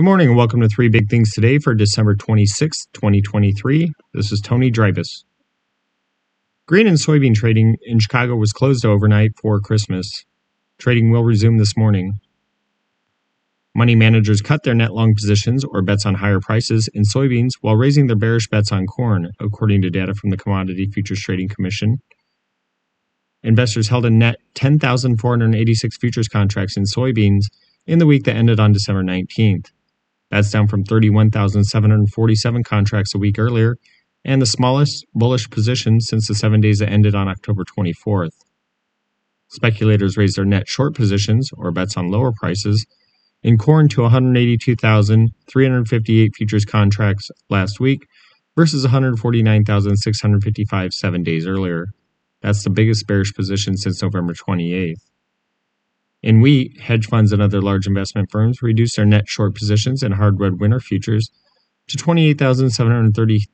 Good morning and welcome to Three Big Things Today for December 26, 2023. This is Tony Dreibus. Grain and soybean trading in Chicago was closed overnight for Christmas. Trading will resume this morning. Money managers cut their net long positions or bets on higher prices in soybeans while raising their bearish bets on corn, according to data from the Commodity Futures Trading Commission. Investors held a net 10,486 futures contracts in soybeans in the week that ended on December 19th. That's down from 31,747 contracts a week earlier and the smallest bullish position since the seven days that ended on October 24th. Speculators raised their net short positions, or bets on lower prices, in corn to 182,358 futures contracts last week versus 149,655 seven days earlier. That's the biggest bearish position since November 28th. In wheat, hedge funds and other large investment firms reduced their net short positions in hard red winter futures to 28,730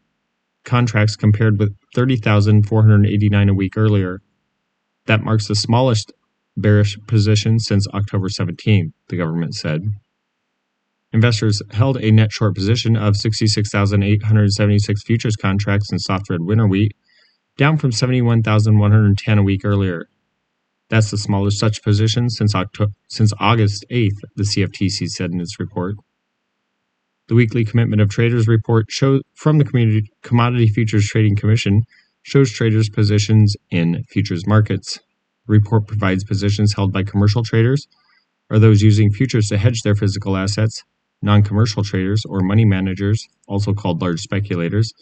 contracts compared with 30,489 a week earlier. That marks the smallest bearish position since October 17, the government said. Investors held a net short position of 66,876 futures contracts in soft red winter wheat, down from 71,110 a week earlier. That's the smallest such position since, October, since August 8th, the CFTC said in its report. The weekly commitment of traders report show, from the Commodity Futures Trading Commission shows traders' positions in futures markets. Report provides positions held by commercial traders, or those using futures to hedge their physical assets, non commercial traders or money managers, also called large speculators,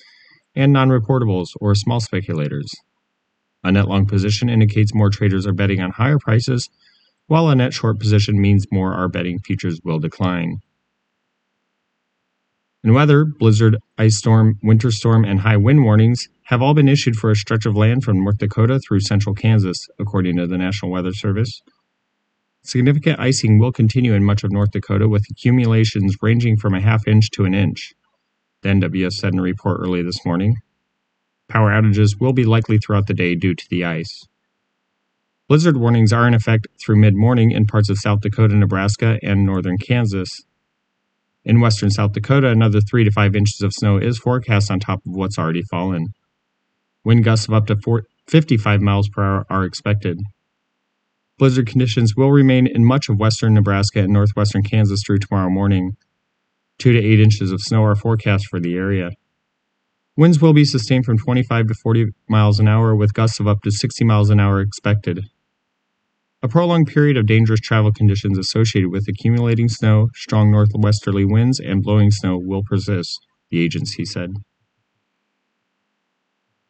and non reportables or small speculators. A net long position indicates more traders are betting on higher prices, while a net short position means more are betting futures will decline. In weather, blizzard, ice storm, winter storm, and high wind warnings have all been issued for a stretch of land from North Dakota through central Kansas, according to the National Weather Service. Significant icing will continue in much of North Dakota, with accumulations ranging from a half inch to an inch, the NWS said in a report early this morning. Power outages will be likely throughout the day due to the ice. Blizzard warnings are in effect through mid morning in parts of South Dakota, Nebraska, and northern Kansas. In western South Dakota, another 3 to 5 inches of snow is forecast on top of what's already fallen. Wind gusts of up to 55 miles per hour are expected. Blizzard conditions will remain in much of western Nebraska and northwestern Kansas through tomorrow morning. 2 to 8 inches of snow are forecast for the area. Winds will be sustained from 25 to 40 miles an hour with gusts of up to 60 miles an hour expected. A prolonged period of dangerous travel conditions associated with accumulating snow, strong northwesterly winds, and blowing snow will persist, the agency said.